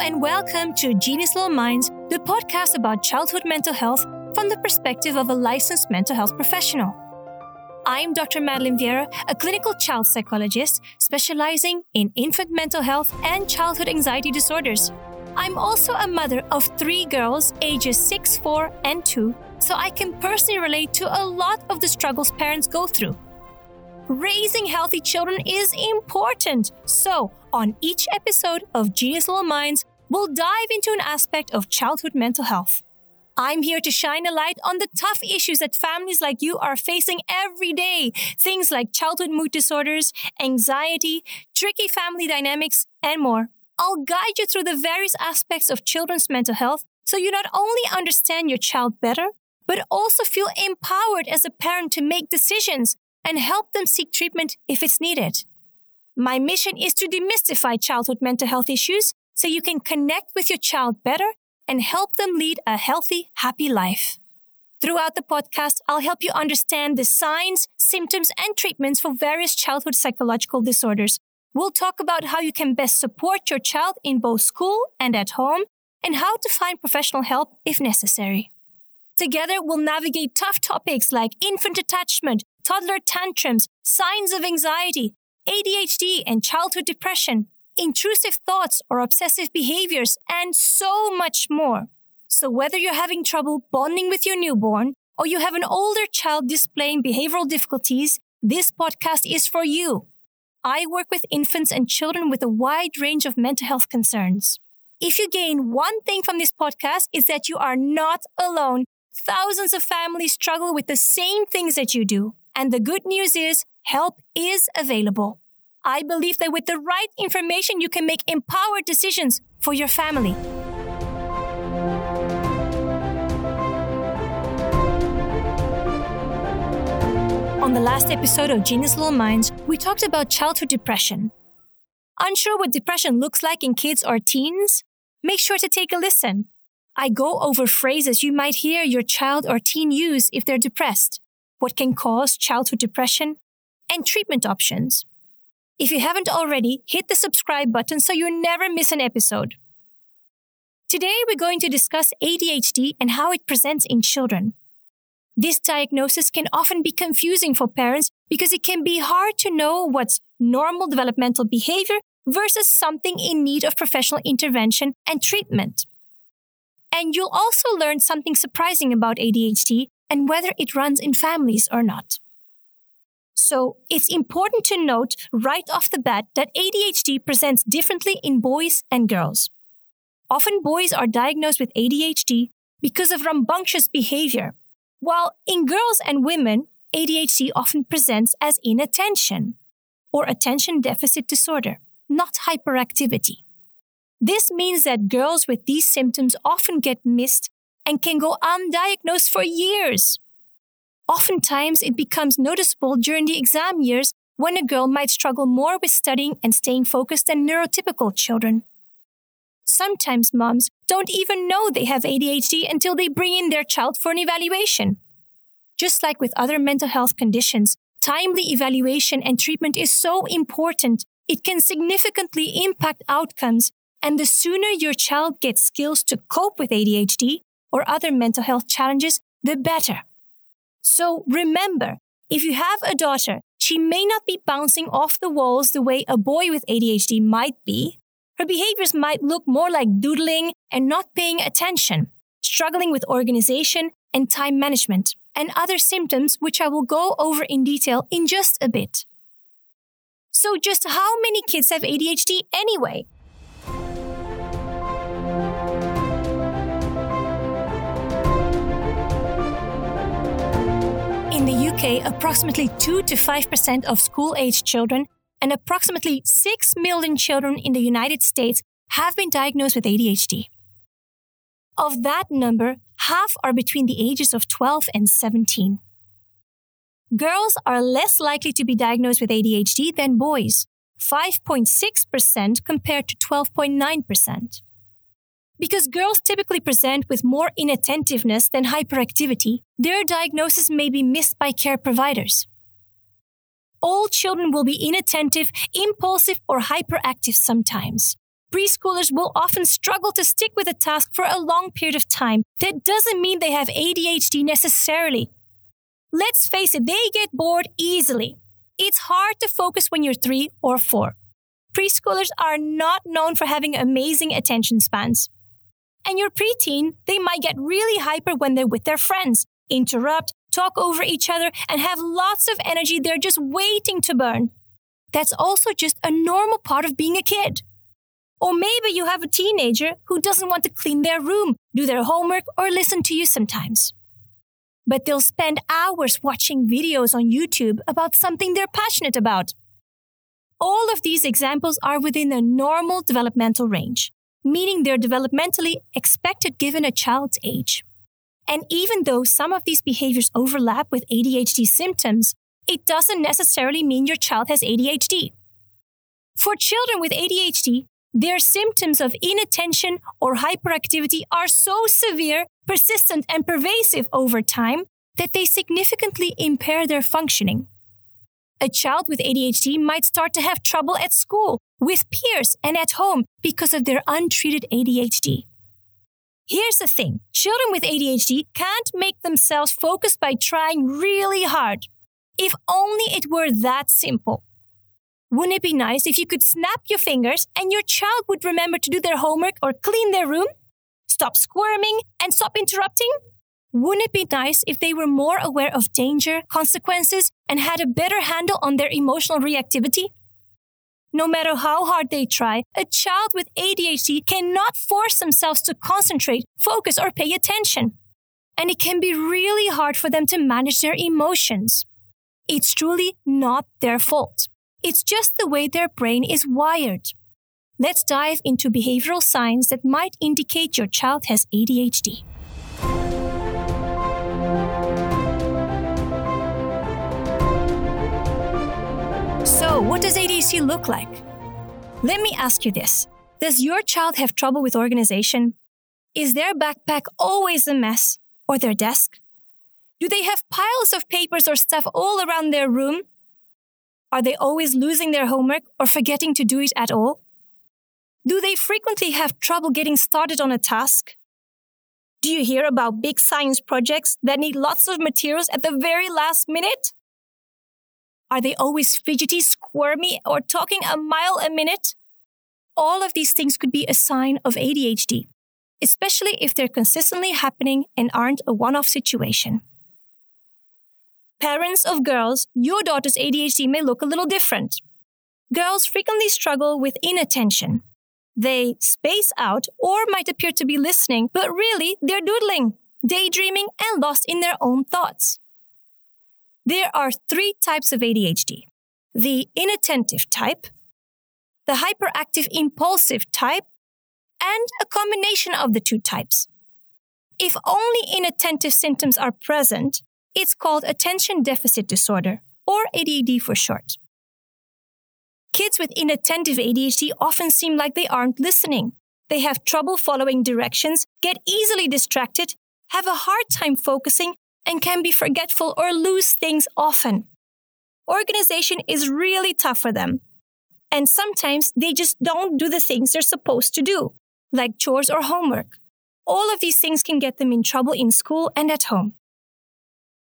And welcome to Genius Little Minds, the podcast about childhood mental health from the perspective of a licensed mental health professional. I'm Dr. Madeleine Vieira, a clinical child psychologist specializing in infant mental health and childhood anxiety disorders. I'm also a mother of three girls, ages 6, 4, and 2, so I can personally relate to a lot of the struggles parents go through. Raising healthy children is important. So, on each episode of Genius Little Minds, we'll dive into an aspect of childhood mental health. I'm here to shine a light on the tough issues that families like you are facing every day. Things like childhood mood disorders, anxiety, tricky family dynamics, and more. I'll guide you through the various aspects of children's mental health so you not only understand your child better, but also feel empowered as a parent to make decisions and help them seek treatment if it's needed. My mission is to demystify childhood mental health issues so you can connect with your child better and help them lead a healthy, happy life. Throughout the podcast, I'll help you understand the signs, symptoms, and treatments for various childhood psychological disorders. We'll talk about how you can best support your child in both school and at home, and how to find professional help if necessary. Together, we'll navigate tough topics like infant attachment, toddler tantrums, signs of anxiety, ADHD and childhood depression, intrusive thoughts or obsessive behaviors, and so much more. So whether you're having trouble bonding with your newborn or you have an older child displaying behavioral difficulties, this podcast is for you. I work with infants and children with a wide range of mental health concerns. If you gain one thing from this podcast is that you are not alone. Thousands of families struggle with the same things that you do. And the good news is help is available. I believe that with the right information, you can make empowered decisions for your family. On the last episode of Genius Little Minds, we talked about childhood depression. Unsure what depression looks like in kids or teens? Make sure to take a listen. I go over phrases you might hear your child or teen use if they're depressed what can cause childhood depression, and treatment options. If you haven't already, hit the subscribe button so you never miss an episode. Today, we're going to discuss ADHD and how it presents in children. This diagnosis can often be confusing for parents because it can be hard to know what's normal developmental behavior versus something in need of professional intervention and treatment. And you'll also learn something surprising about ADHD and whether it runs in families or not. So it's important to note right off the bat that ADHD presents differently in boys and girls. Often boys are diagnosed with ADHD because of rambunctious behavior, while in girls and women, ADHD often presents as inattention or attention deficit disorder, not hyperactivity. This means that girls with these symptoms often get missed and can go undiagnosed for years. Oftentimes, it becomes noticeable during the exam years when a girl might struggle more with studying and staying focused than neurotypical children. Sometimes moms don't even know they have ADHD until they bring in their child for an evaluation. Just like with other mental health conditions, timely evaluation and treatment is so important. It can significantly impact outcomes, and the sooner your child gets skills to cope with ADHD, or other mental health challenges, the better. So remember, if you have a daughter, she may not be bouncing off the walls the way a boy with ADHD might be. Her behaviors might look more like doodling and not paying attention, struggling with organization and time management, and other symptoms which I will go over in detail in just a bit. So, just how many kids have ADHD anyway? The UK, approximately 2 to 5% of school aged children and approximately 6 million children in the United States have been diagnosed with ADHD. Of that number, half are between the ages of 12 and 17. Girls are less likely to be diagnosed with ADHD than boys, 5.6% compared to 12.9%. Because girls typically present with more inattentiveness than hyperactivity, their diagnosis may be missed by care providers. All children will be inattentive, impulsive, or hyperactive sometimes. preschoolers will often struggle to stick with a task for a long period of time. That doesn't mean they have ADHD necessarily. Let's face it, they get bored easily. It's hard to focus when you're three or four. Preschoolers are not known for having amazing attention spans. And your preteen, they might get really hyper when they're with their friends, interrupt, talk over each other, and have lots of energy they're just waiting to burn. That's also just a normal part of being a kid. Or maybe you have a teenager who doesn't want to clean their room, do their homework, or listen to you sometimes. But they'll spend hours watching videos on YouTube about something they're passionate about. All of these examples are within a normal developmental range, meaning they're developmentally expected given a child's age. And even though some of these behaviors overlap with ADHD symptoms, it doesn't necessarily mean your child has ADHD. For children with ADHD, their symptoms of inattention or hyperactivity are so severe, persistent, and pervasive over time that they significantly impair their functioning. A child with ADHD might start to have trouble at school, with peers, and at home because of their untreated ADHD. Here's the thing children with ADHD can't make themselves focus by trying really hard. If only it were that simple. Wouldn't it be nice if you could snap your fingers and your child would remember to do their homework or clean their room? Stop squirming and stop interrupting? Wouldn't it be nice if they were more aware of danger, consequences, and had a better handle on their emotional reactivity? No matter how hard they try, a child with ADHD cannot force themselves to concentrate, focus, or pay attention. And it can be really hard for them to manage their emotions. It's truly not their fault. It's just the way their brain is wired. Let's dive into behavioral signs that might indicate your child has ADHD. So, what does ADHD look like? Let me ask you this Does your child have trouble with organization? Is their backpack always a mess? Or their desk? Do they have piles of papers or stuff all around their room? Are they always losing their homework or forgetting to do it at all? Do they frequently have trouble getting started on a task? Do you hear about big science projects that need lots of materials at the very last minute? Are they always fidgety, squirmy, or talking a mile a minute? All of these things could be a sign of ADHD, especially if they're consistently happening and aren't a one off situation. Parents of girls, your daughter's ADHD may look a little different. Girls frequently struggle with inattention. They space out or might appear to be listening, but really they're doodling, daydreaming, and lost in their own thoughts. There are three types of ADHD the inattentive type, the hyperactive impulsive type, and a combination of the two types. If only inattentive symptoms are present, it's called attention deficit disorder, or ADD for short. Kids with inattentive ADHD often seem like they aren't listening. They have trouble following directions, get easily distracted, have a hard time focusing, and can be forgetful or lose things often. Organization is really tough for them. And sometimes they just don't do the things they're supposed to do, like chores or homework. All of these things can get them in trouble in school and at home.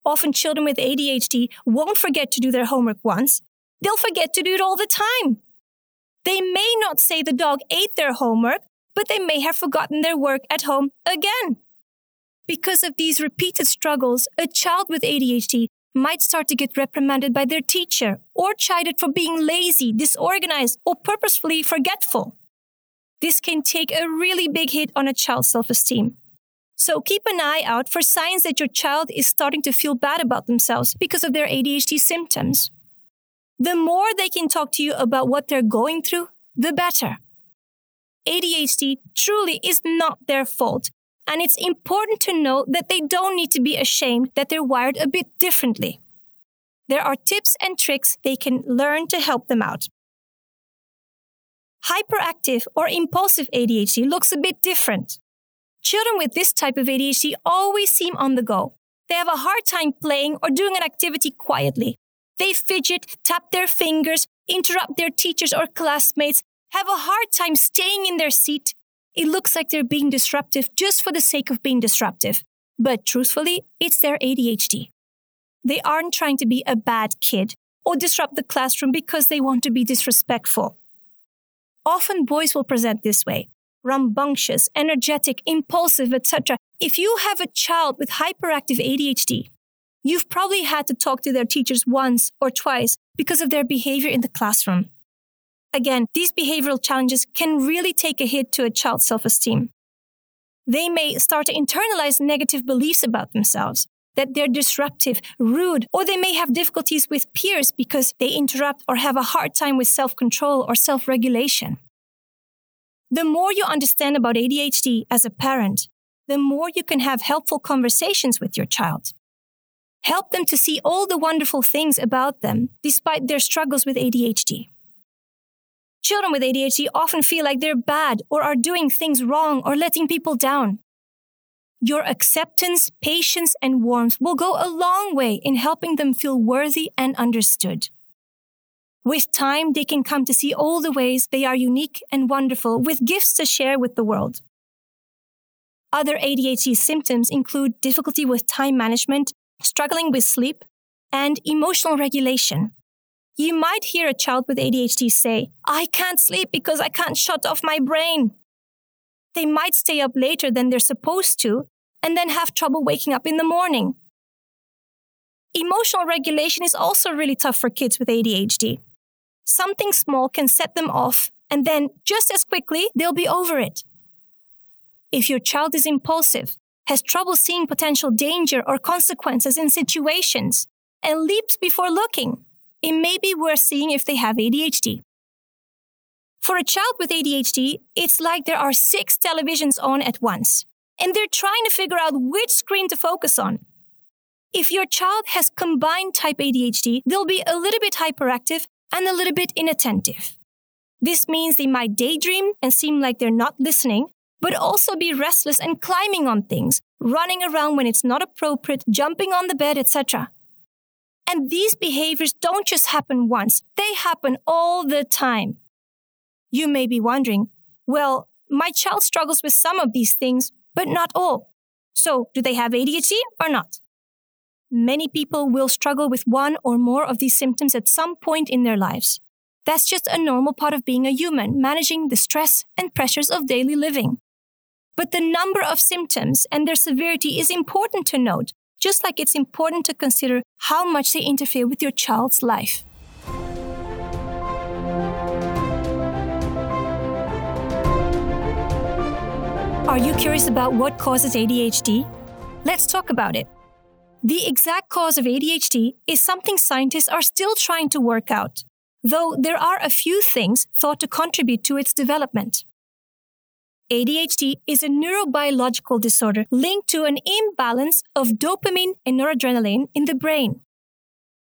Often children with ADHD won't forget to do their homework once, they'll forget to do it all the time. They may not say the dog ate their homework, but they may have forgotten their work at home again. Because of these repeated struggles, a child with ADHD might start to get reprimanded by their teacher or chided for being lazy, disorganized, or purposefully forgetful. This can take a really big hit on a child's self esteem. So keep an eye out for signs that your child is starting to feel bad about themselves because of their ADHD symptoms. The more they can talk to you about what they're going through, the better. ADHD truly is not their fault, and it's important to know that they don't need to be ashamed that they're wired a bit differently. There are tips and tricks they can learn to help them out. Hyperactive or impulsive ADHD looks a bit different. Children with this type of ADHD always seem on the go. They have a hard time playing or doing an activity quietly. They fidget, tap their fingers, interrupt their teachers or classmates, have a hard time staying in their seat. It looks like they're being disruptive just for the sake of being disruptive. But truthfully, it's their ADHD. They aren't trying to be a bad kid or disrupt the classroom because they want to be disrespectful. Often boys will present this way rambunctious, energetic, impulsive, etc. If you have a child with hyperactive ADHD, you've probably had to talk to their teachers once or twice because of their behavior in the classroom. Again, these behavioral challenges can really take a hit to a child's self esteem. They may start to internalize negative beliefs about themselves, that they're disruptive, rude, or they may have difficulties with peers because they interrupt or have a hard time with self control or self regulation. The more you understand about ADHD as a parent, the more you can have helpful conversations with your child. Help them to see all the wonderful things about them despite their struggles with ADHD. Children with ADHD often feel like they're bad or are doing things wrong or letting people down. Your acceptance, patience, and warmth will go a long way in helping them feel worthy and understood. With time, they can come to see all the ways they are unique and wonderful with gifts to share with the world. Other ADHD symptoms include difficulty with time management, struggling with sleep, and emotional regulation. You might hear a child with ADHD say, I can't sleep because I can't shut off my brain. They might stay up later than they're supposed to and then have trouble waking up in the morning. Emotional regulation is also really tough for kids with ADHD. Something small can set them off, and then just as quickly, they'll be over it. If your child is impulsive, has trouble seeing potential danger or consequences in situations, and leaps before looking, it may be worth seeing if they have ADHD. For a child with ADHD, it's like there are six televisions on at once, and they're trying to figure out which screen to focus on. If your child has combined type ADHD, they'll be a little bit hyperactive and a little bit inattentive. This means they might daydream and seem like they're not listening, but also be restless and climbing on things, running around when it's not appropriate, jumping on the bed, etc. And these behaviors don't just happen once, they happen all the time. You may be wondering, well, my child struggles with some of these things, but not all. So, do they have ADHD or not? Many people will struggle with one or more of these symptoms at some point in their lives. That's just a normal part of being a human, managing the stress and pressures of daily living. But the number of symptoms and their severity is important to note just like it's important to consider how much they interfere with your child's life. Are you curious about what causes ADHD? Let's talk about it. The exact cause of ADHD is something scientists are still trying to work out, though there are a few things thought to contribute to its development. ADHD is a neurobiological disorder linked to an imbalance of dopamine and noradrenaline in the brain.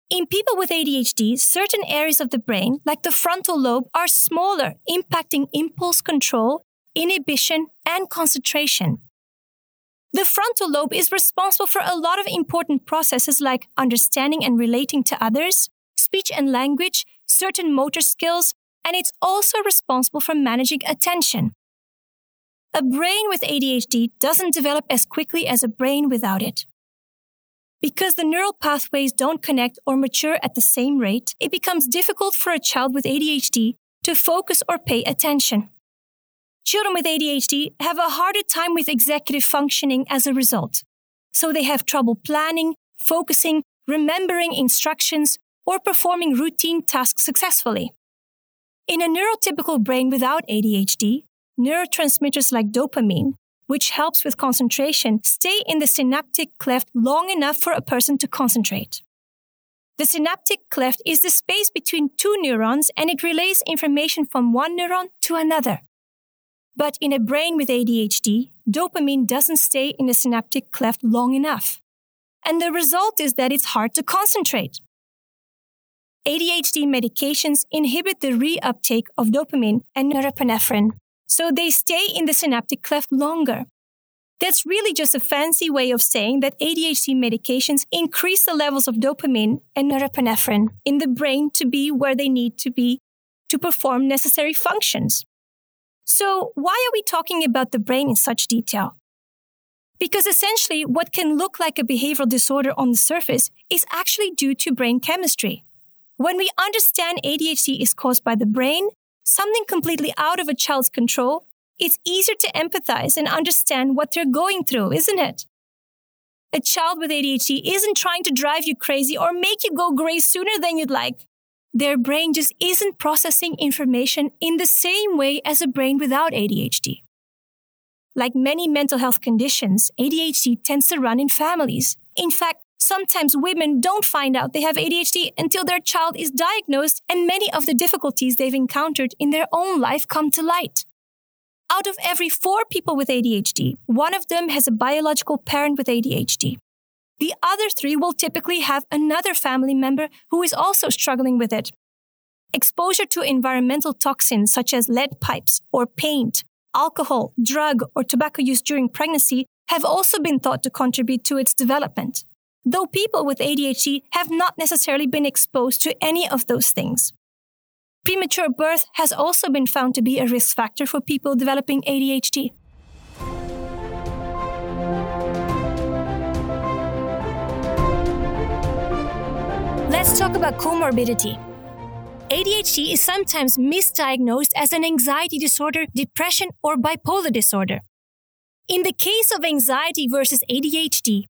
In people with ADHD, certain areas of the brain, like the frontal lobe, are smaller, impacting impulse control, inhibition, and concentration. The frontal lobe is responsible for a lot of important processes like understanding and relating to others, speech and language, certain motor skills, and it's also responsible for managing attention. A brain with ADHD doesn't develop as quickly as a brain without it. Because the neural pathways don't connect or mature at the same rate, it becomes difficult for a child with ADHD to focus or pay attention. Children with ADHD have a harder time with executive functioning as a result. So they have trouble planning, focusing, remembering instructions, or performing routine tasks successfully. In a neurotypical brain without ADHD, neurotransmitters like dopamine, which helps with concentration, stay in the synaptic cleft long enough for a person to concentrate. The synaptic cleft is the space between two neurons and it relays information from one neuron to another. But in a brain with ADHD, dopamine doesn't stay in the synaptic cleft long enough. And the result is that it's hard to concentrate. ADHD medications inhibit the reuptake of dopamine and norepinephrine, so they stay in the synaptic cleft longer. That's really just a fancy way of saying that ADHD medications increase the levels of dopamine and norepinephrine in the brain to be where they need to be to perform necessary functions. So, why are we talking about the brain in such detail? Because essentially, what can look like a behavioral disorder on the surface is actually due to brain chemistry. When we understand ADHD is caused by the brain, something completely out of a child's control, it's easier to empathize and understand what they're going through, isn't it? A child with ADHD isn't trying to drive you crazy or make you go gray sooner than you'd like. Their brain just isn't processing information in the same way as a brain without ADHD. Like many mental health conditions, ADHD tends to run in families. In fact, sometimes women don't find out they have ADHD until their child is diagnosed and many of the difficulties they've encountered in their own life come to light. Out of every four people with ADHD, one of them has a biological parent with ADHD. The other three will typically have another family member who is also struggling with it. Exposure to environmental toxins such as lead pipes or paint, alcohol, drug, or tobacco use during pregnancy have also been thought to contribute to its development, though people with ADHD have not necessarily been exposed to any of those things. Premature birth has also been found to be a risk factor for people developing ADHD. Let's talk about comorbidity. ADHD is sometimes misdiagnosed as an anxiety disorder, depression, or bipolar disorder. In the case of anxiety versus ADHD,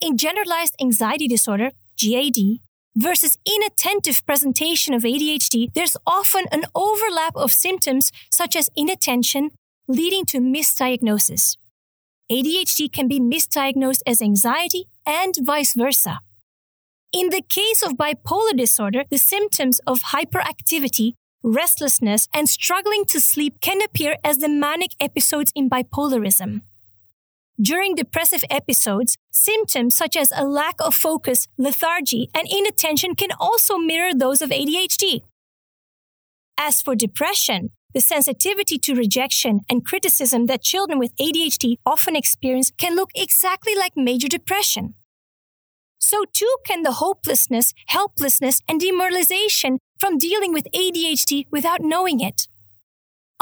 in generalized anxiety disorder, GAD, versus inattentive presentation of ADHD, there's often an overlap of symptoms such as inattention, leading to misdiagnosis. ADHD can be misdiagnosed as anxiety and vice versa. In the case of bipolar disorder, the symptoms of hyperactivity, restlessness, and struggling to sleep can appear as the manic episodes in bipolarism. During depressive episodes, symptoms such as a lack of focus, lethargy, and inattention can also mirror those of ADHD. As for depression, the sensitivity to rejection and criticism that children with ADHD often experience can look exactly like major depression. So too can the hopelessness, helplessness, and demoralization from dealing with ADHD without knowing it.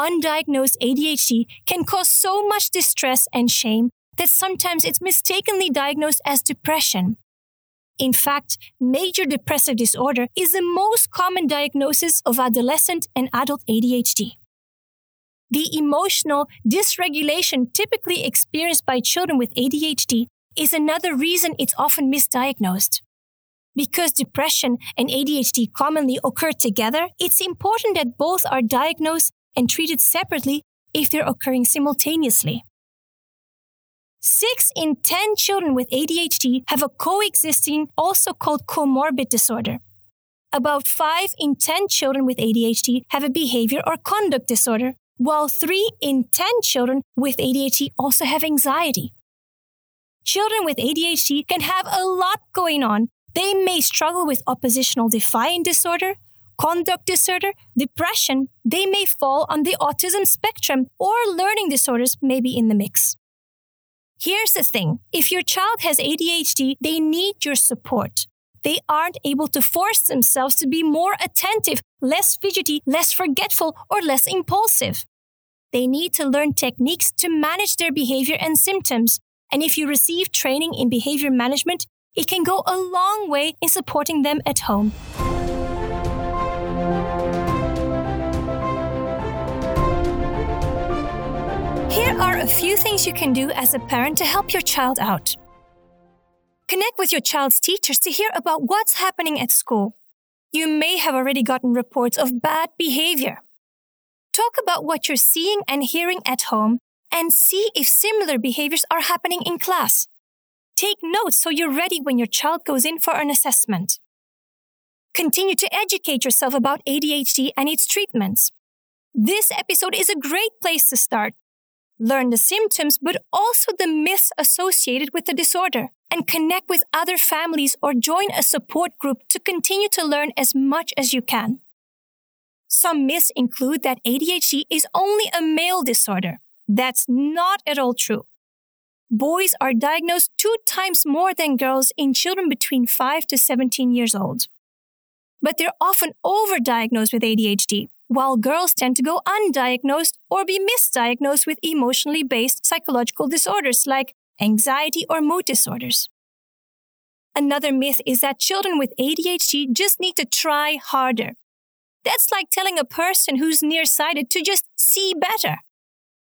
Undiagnosed ADHD can cause so much distress and shame that sometimes it's mistakenly diagnosed as depression. In fact, major depressive disorder is the most common diagnosis of adolescent and adult ADHD. The emotional dysregulation typically experienced by children with ADHD is another reason it's often misdiagnosed. Because depression and ADHD commonly occur together, it's important that both are diagnosed and treated separately if they're occurring simultaneously. Six in 10 children with ADHD have a coexisting, also called comorbid disorder. About 5 in 10 children with ADHD have a behavior or conduct disorder, while 3 in 10 children with ADHD also have anxiety. Children with ADHD can have a lot going on. They may struggle with oppositional defiant disorder, conduct disorder, depression. They may fall on the autism spectrum, or learning disorders may be in the mix. Here's the thing if your child has ADHD, they need your support. They aren't able to force themselves to be more attentive, less fidgety, less forgetful, or less impulsive. They need to learn techniques to manage their behavior and symptoms. And if you receive training in behavior management, it can go a long way in supporting them at home. Here are a few things you can do as a parent to help your child out. Connect with your child's teachers to hear about what's happening at school. You may have already gotten reports of bad behavior. Talk about what you're seeing and hearing at home and see if similar behaviors are happening in class. Take notes so you're ready when your child goes in for an assessment. Continue to educate yourself about ADHD and its treatments. This episode is a great place to start learn the symptoms, but also the myths associated with the disorder, and connect with other families or join a support group to continue to learn as much as you can. Some myths include that ADHD is only a male disorder. That's not at all true. Boys are diagnosed two times more than girls in children between 5 to 17 years old. But they're often overdiagnosed with ADHD, while girls tend to go undiagnosed or be misdiagnosed with emotionally based psychological disorders like anxiety or mood disorders. Another myth is that children with ADHD just need to try harder. That's like telling a person who's nearsighted to just see better.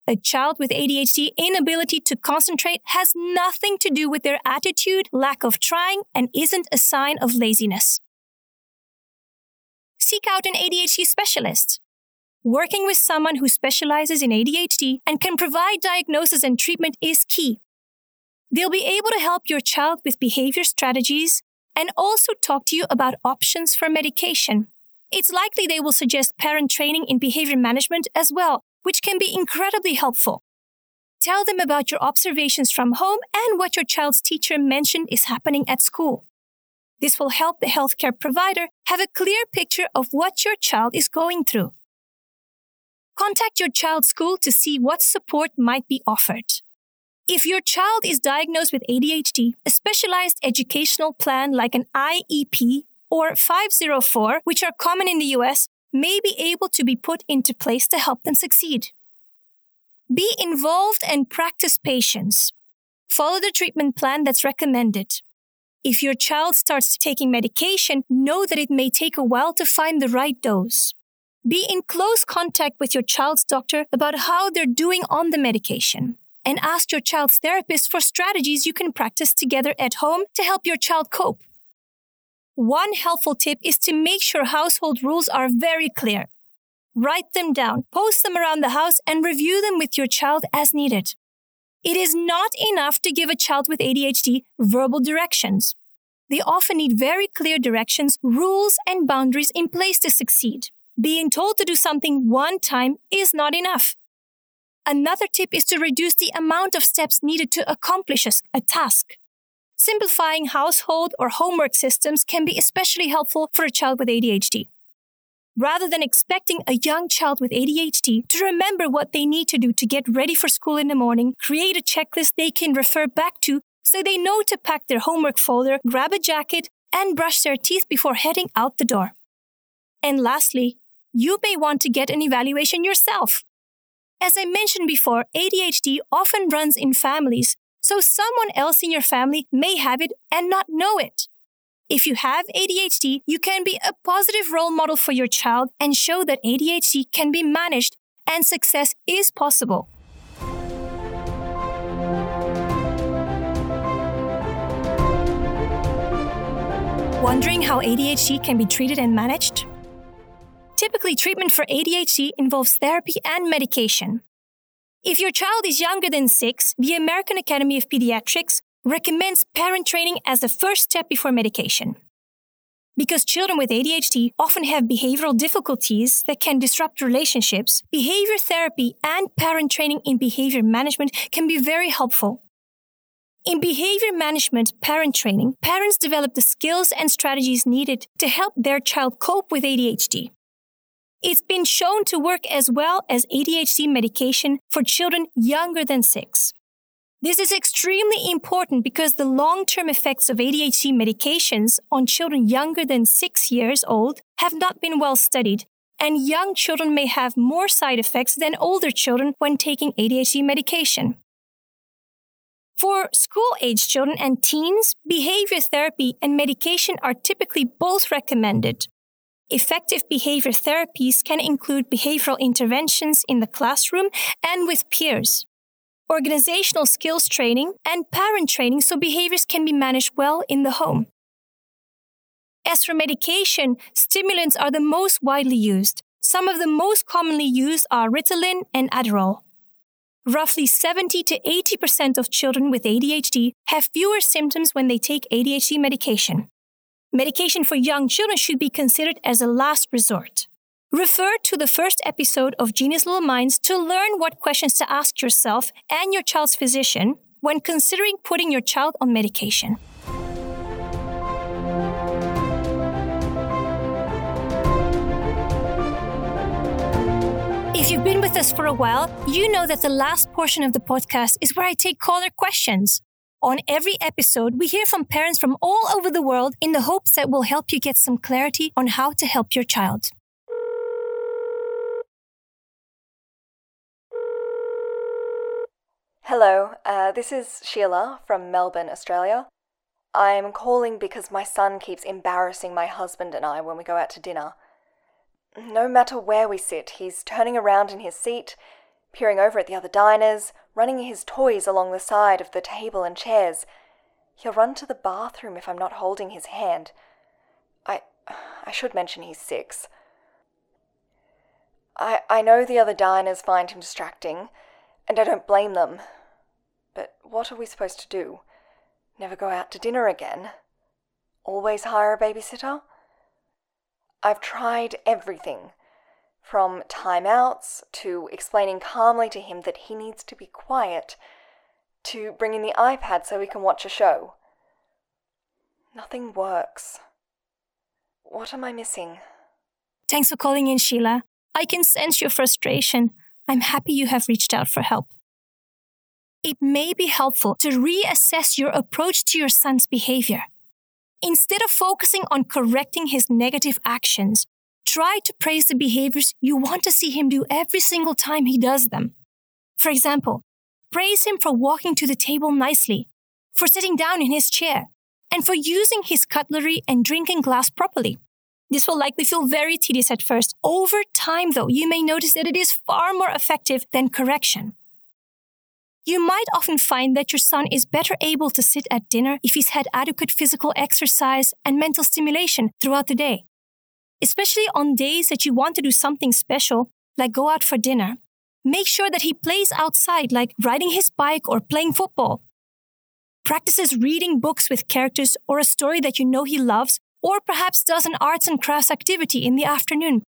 A child with ADHD inability to concentrate has nothing to do with their attitude, lack of trying, and isn't a sign of laziness. Seek out an ADHD specialist. Working with someone who specializes in ADHD and can provide diagnosis and treatment is key. They'll be able to help your child with behavior strategies and also talk to you about options for medication. It's likely they will suggest parent training in behavior management as well, which can be incredibly helpful. Tell them about your observations from home and what your child's teacher mentioned is happening at school. This will help the healthcare provider have a clear picture of what your child is going through. Contact your child's school to see what support might be offered. If your child is diagnosed with ADHD, a specialized educational plan like an IEP or 504, which are common in the US, may be able to be put into place to help them succeed. Be involved and practice patience. Follow the treatment plan that's recommended. If your child starts taking medication, know that it may take a while to find the right dose. Be in close contact with your child's doctor about how they're doing on the medication and ask your child's therapist for strategies you can practice together at home to help your child cope. One helpful tip is to make sure household rules are very clear. Write them down, post them around the house, and review them with your child as needed. It is not enough to give a child with ADHD verbal directions. They often need very clear directions, rules, and boundaries in place to succeed. Being told to do something one time is not enough. Another tip is to reduce the amount of steps needed to accomplish a, task. Simplifying household or homework systems can be especially helpful for a child with ADHD. Rather than expecting a young child with ADHD to remember what they need to do to get ready for school in the morning, create a checklist they can refer back to so they know to pack their homework folder, grab a jacket, and brush their teeth before heading out the door. And lastly, you may want to get an evaluation yourself. As I mentioned before, ADHD often runs in families, so someone else in your family may have it and not know it. If you have ADHD, you can be a positive role model for your child and show that ADHD can be managed and success is possible. Wondering how ADHD can be treated and managed? Typically, treatment for ADHD involves therapy and medication. If your child is younger than six, the American Academy of Pediatrics recommends parent training as the first step before medication. Because children with ADHD often have behavioral difficulties that can disrupt relationships, behavior therapy and parent training in behavior management can be very helpful. In behavior management parent training, parents develop the skills and strategies needed to help their child cope with ADHD. It's been shown to work as well as ADHD medication for children younger than six. This is extremely important because the long term effects of ADHD medications on children younger than six years old have not been well studied, and young children may have more side effects than older children when taking ADHD medication. For school age children and teens, behavior therapy and medication are typically both recommended. Effective behavior therapies can include behavioral interventions in the classroom and with peers, organizational skills training, and parent training so behaviors can be managed well in the home. As for medication, stimulants are the most widely used. Some of the most commonly used are Ritalin and Adderall. Roughly 70 to 80% of children with ADHD have fewer symptoms when they take ADHD medication. Medication for young children should be considered as a last resort. Refer to the first episode of Genius Little Minds to learn what questions to ask yourself and your child's physician when considering putting your child on medication. If you've been with us for a while, you know that the last portion of the podcast is where I take caller questions. On every episode, we hear from parents from all over the world in the hopes that will help you get some clarity on how to help your child. Hello, uh, this is Sheila from Melbourne, Australia. I'm calling because my son keeps embarrassing my husband and I when we go out to dinner. No matter where we sit, he's turning around in his seat, peering over at the other diners, running his toys along the side of the table and chairs. He'll run to the bathroom if I'm not holding his hand. I I should mention he's six. I I know the other diners find him distracting, and I don't blame them. But what are we supposed to do? Never go out to dinner again? Always hire a babysitter? I've tried everything from timeouts to explaining calmly to him that he needs to be quiet to bringing the iPad so we can watch a show. Nothing works. What am I missing? Thanks for calling in, Sheila. I can sense your frustration. I'm happy you have reached out for help. It may be helpful to reassess your approach to your son's behavior. Instead of focusing on correcting his negative actions, try to praise the behaviors you want to see him do every single time he does them. For example, praise him for walking to the table nicely, for sitting down in his chair, and for using his cutlery and drinking glass properly. This will likely feel very tedious at first. Over time, though, you may notice that it is far more effective than correction. You might often find that your son is better able to sit at dinner if he's had adequate physical exercise and mental stimulation throughout the day. Especially on days that you want to do something special, like go out for dinner. Make sure that he plays outside, like riding his bike or playing football. Practices reading books with characters or a story that you know he loves, or perhaps does an arts and crafts activity in the afternoon.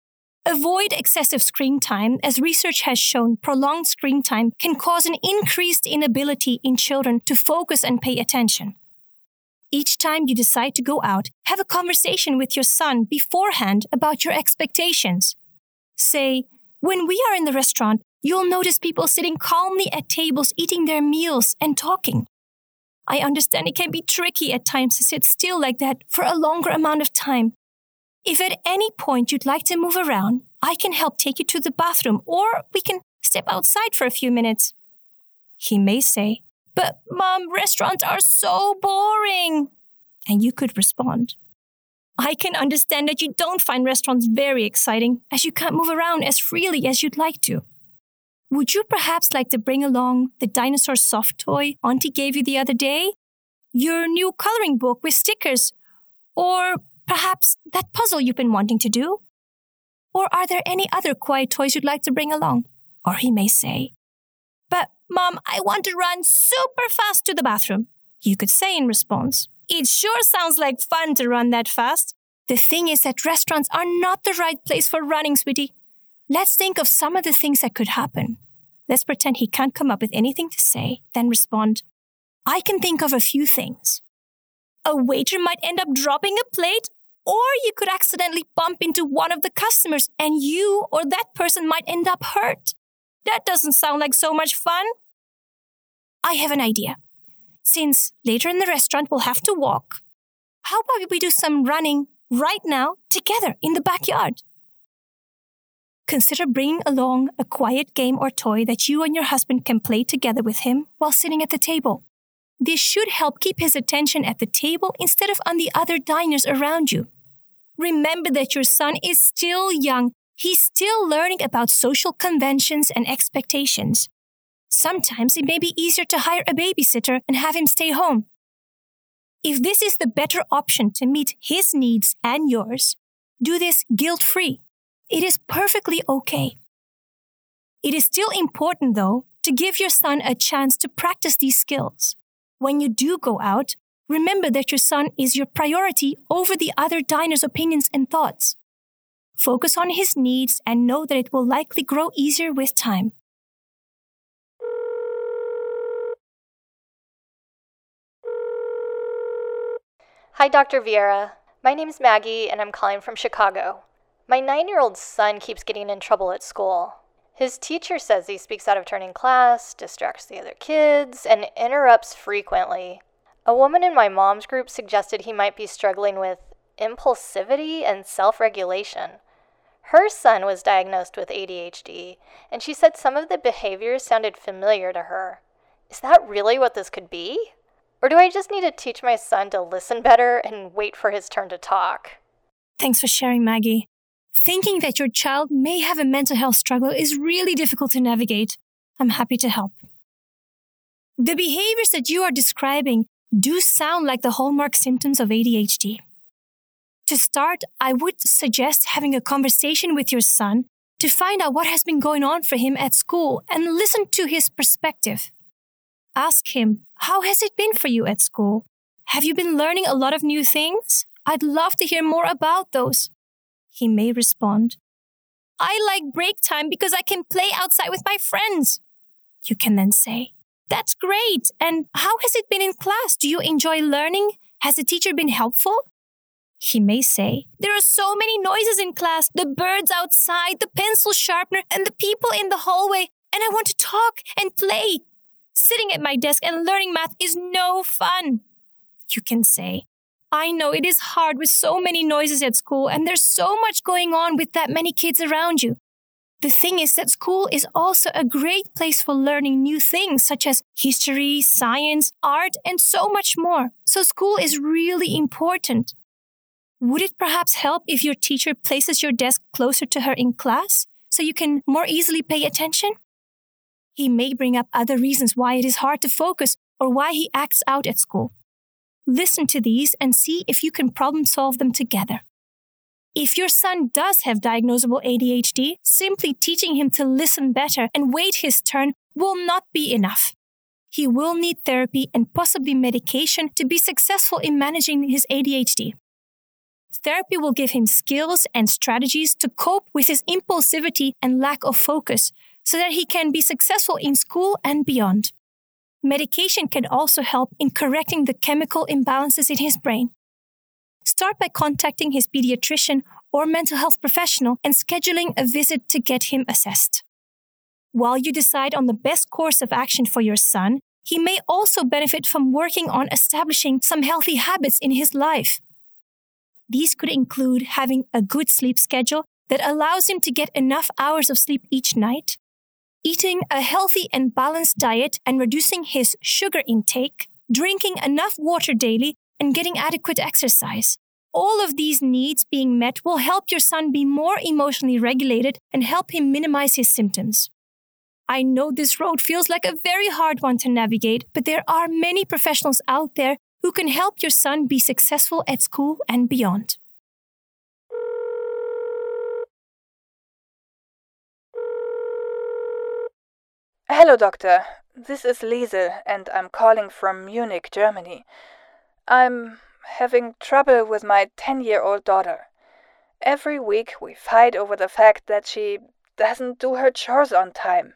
Avoid excessive screen time, as research has shown prolonged screen time can cause an increased inability in children to focus and pay attention. Each time you decide to go out, have a conversation with your son beforehand about your expectations. Say, when we are in the restaurant, you'll notice people sitting calmly at tables eating their meals and talking. I understand it can be tricky at times to sit still like that for a longer amount of time, if at any point you'd like to move around, I can help take you to the bathroom or we can step outside for a few minutes. He may say, But mom, restaurants are so boring. And you could respond, I can understand that you don't find restaurants very exciting as you can't move around as freely as you'd like to. Would you perhaps like to bring along the dinosaur soft toy Auntie gave you the other day? Your new coloring book with stickers? Or Perhaps that puzzle you've been wanting to do? Or are there any other quiet toys you'd like to bring along? Or he may say, But, Mom, I want to run super fast to the bathroom. You could say in response, It sure sounds like fun to run that fast. The thing is that restaurants are not the right place for running, sweetie. Let's think of some of the things that could happen. Let's pretend he can't come up with anything to say, then respond, I can think of a few things. A waiter might end up dropping a plate or you could accidentally bump into one of the customers and you or that person might end up hurt. That doesn't sound like so much fun. I have an idea. Since later in the restaurant we'll have to walk, how about we do some running right now together in the backyard? Consider bringing along a quiet game or toy that you and your husband can play together with him while sitting at the table. This should help keep his attention at the table instead of on the other diners around you. Remember that your son is still young. He's still learning about social conventions and expectations. Sometimes it may be easier to hire a babysitter and have him stay home. If this is the better option to meet his needs and yours, do this guilt free. It is perfectly okay. It is still important, though, to give your son a chance to practice these skills. When you do go out, remember that your son is your priority over the other diner's opinions and thoughts. Focus on his needs and know that it will likely grow easier with time. Hi, Dr. Vieira. My name's Maggie, and I'm calling from Chicago. My nine year old son keeps getting in trouble at school. His teacher says he speaks out of turn in class, distracts the other kids, and interrupts frequently. A woman in my mom's group suggested he might be struggling with impulsivity and self regulation. Her son was diagnosed with ADHD, and she said some of the behaviors sounded familiar to her. Is that really what this could be? Or do I just need to teach my son to listen better and wait for his turn to talk? Thanks for sharing, Maggie. Thinking that your child may have a mental health struggle is really difficult to navigate. I'm happy to help. The behaviors that you are describing do sound like the hallmark symptoms of ADHD. To start, I would suggest having a conversation with your son to find out what has been going on for him at school and listen to his perspective. Ask him, How has it been for you at school? Have you been learning a lot of new things? I'd love to hear more about those. He may respond, I like break time because I can play outside with my friends. You can then say, That's great. And how has it been in class? Do you enjoy learning? Has the teacher been helpful? He may say, There are so many noises in class the birds outside, the pencil sharpener, and the people in the hallway, and I want to talk and play. Sitting at my desk and learning math is no fun. You can say, I know it is hard with so many noises at school, and there's so much going on with that many kids around you. The thing is that school is also a great place for learning new things such as history, science, art, and so much more. So school is really important. Would it perhaps help if your teacher places your desk closer to her in class so you can more easily pay attention? He may bring up other reasons why it is hard to focus or why he acts out at school. Listen to these and see if you can problem solve them together. If your son does have diagnosable ADHD, simply teaching him to listen better and wait his turn will not be enough. He will need therapy and possibly medication to be successful in managing his ADHD. Therapy will give him skills and strategies to cope with his impulsivity and lack of focus so that he can be successful in school and beyond. Medication can also help in correcting the chemical imbalances in his brain. Start by contacting his pediatrician or mental health professional and scheduling a visit to get him assessed. While you decide on the best course of action for your son, he may also benefit from working on establishing some healthy habits in his life. These could include having a good sleep schedule that allows him to get enough hours of sleep each night, eating a healthy and balanced diet and reducing his sugar intake, drinking enough water daily, and getting adequate exercise. All of these needs being met will help your son be more emotionally regulated and help him minimize his symptoms. I know this road feels like a very hard one to navigate, but there are many professionals out there who can help your son be successful at school and beyond. Hello, doctor. This is Liesel, and I'm calling from Munich, Germany. I'm having trouble with my 10 year old daughter. Every week we fight over the fact that she doesn't do her chores on time.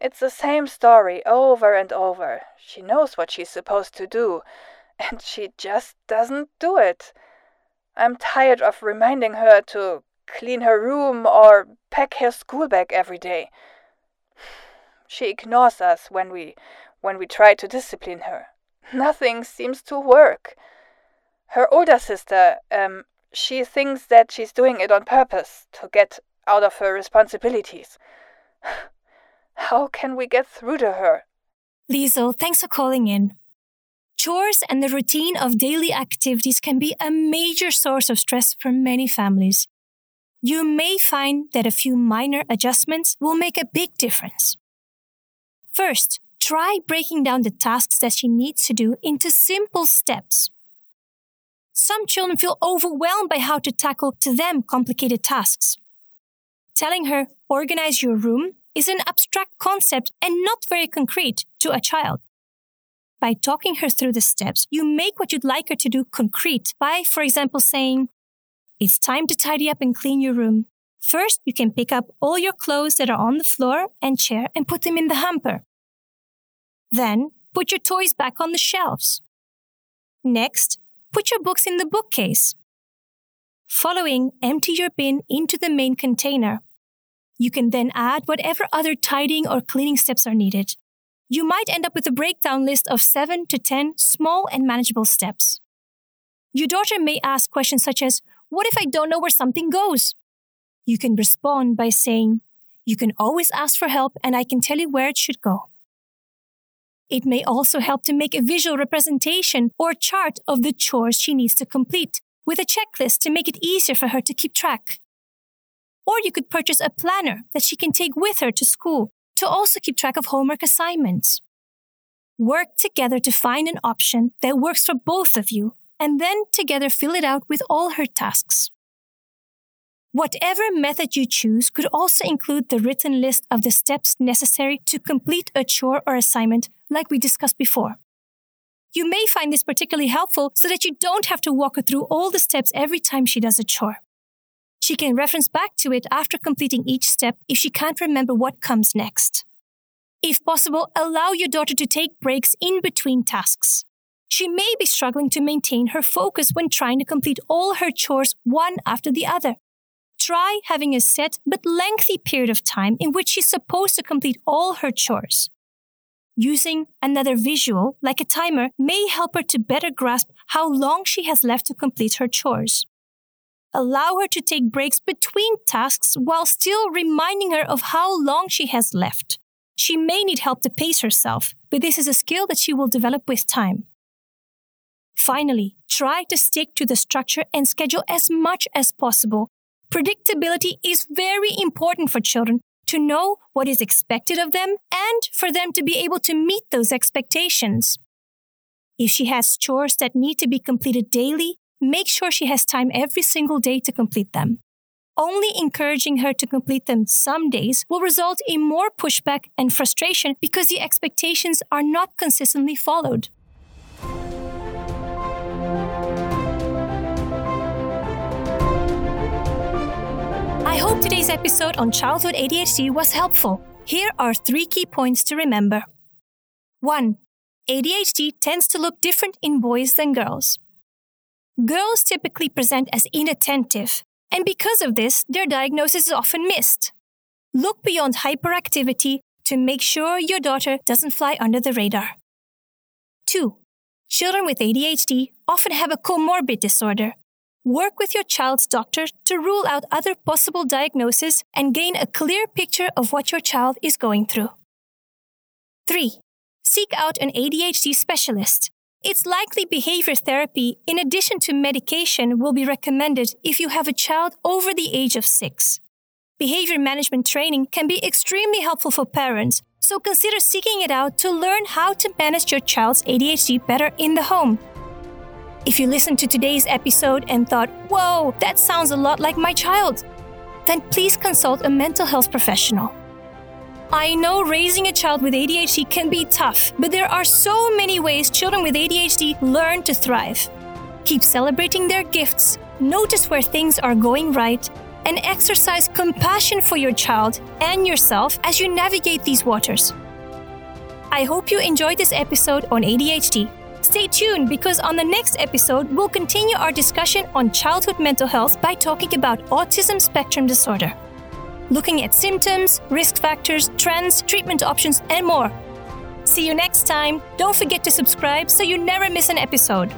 It's the same story over and over. She knows what she's supposed to do, and she just doesn't do it. I'm tired of reminding her to clean her room or pack her school bag every day. She ignores us when we when we try to discipline her. Nothing seems to work. Her older sister, um, she thinks that she's doing it on purpose to get out of her responsibilities. How can we get through to her? Liesel, thanks for calling in. Chores and the routine of daily activities can be a major source of stress for many families. You may find that a few minor adjustments will make a big difference. First, try breaking down the tasks that she needs to do into simple steps. Some children feel overwhelmed by how to tackle to them complicated tasks. Telling her, organize your room, is an abstract concept and not very concrete to a child. By talking her through the steps, you make what you'd like her to do concrete by, for example, saying, It's time to tidy up and clean your room. First, you can pick up all your clothes that are on the floor and chair and put them in the hamper. Then, put your toys back on the shelves. Next, put your books in the bookcase. Following, empty your bin into the main container. You can then add whatever other tidying or cleaning steps are needed. You might end up with a breakdown list of 7 to 10 small and manageable steps. Your daughter may ask questions such as, What if I don't know where something goes? You can respond by saying, You can always ask for help and I can tell you where it should go. It may also help to make a visual representation or chart of the chores she needs to complete, with a checklist to make it easier for her to keep track. Or you could purchase a planner that she can take with her to school to also keep track of homework assignments. Work together to find an option that works for both of you, and then together fill it out with all her tasks. Whatever method you choose could also include the written list of the steps necessary to complete a chore or assignment, like we discussed before. You may find this particularly helpful so that you don't have to walk her through all the steps every time she does a chore. She can reference back to it after completing each step if she can't remember what comes next. If possible, allow your daughter to take breaks in between tasks. She may be struggling to maintain her focus when trying to complete all her chores one after the other. Try having a set but lengthy period of time in which she's supposed to complete all her chores. Using another visual, like a timer, may help her to better grasp how long she has left to complete her chores. Allow her to take breaks between tasks while still reminding her of how long she has left. She may need help to pace herself, but this is a skill that she will develop with time. Finally, try to stick to the structure and schedule as much as possible. Predictability is very important for children to know what is expected of them and for them to be able to meet those expectations. If she has chores that need to be completed daily, make sure she has time every single day to complete them. Only encouraging her to complete them some days will result in more pushback and frustration because the expectations are not consistently followed. Today's episode on childhood ADHD was helpful. Here are three key points to remember. 1. ADHD tends to look different in boys than girls. Girls typically present as inattentive, and because of this, their diagnosis is often missed. Look beyond hyperactivity to make sure your daughter doesn't fly under the radar. 2. Children with ADHD often have a comorbid disorder. Work with your child's doctor to rule out other possible diagnoses and gain a clear picture of what your child is going through. 3. Seek out an ADHD specialist it's likely behavior therapy, in addition to medication, will be recommended if you have a child over the age of six. Behavior management training can be extremely helpful for parents, so consider seeking it out to learn how to manage your child's ADHD better in the home. If you listened to today's episode and thought, whoa, that sounds a lot like my child, then please consult a mental health professional. I know raising a child with ADHD can be tough, but there are so many ways children with ADHD learn to thrive. Keep celebrating their gifts, notice where things are going right, and exercise compassion for your child and yourself as you navigate these waters. I hope you enjoyed this episode on ADHD. Stay tuned because on the next episode, we'll continue our discussion on childhood mental health by talking about autism spectrum disorder looking at symptoms, risk factors, trends, treatment options, and more. See you next time. Don't forget to subscribe so you never miss an episode.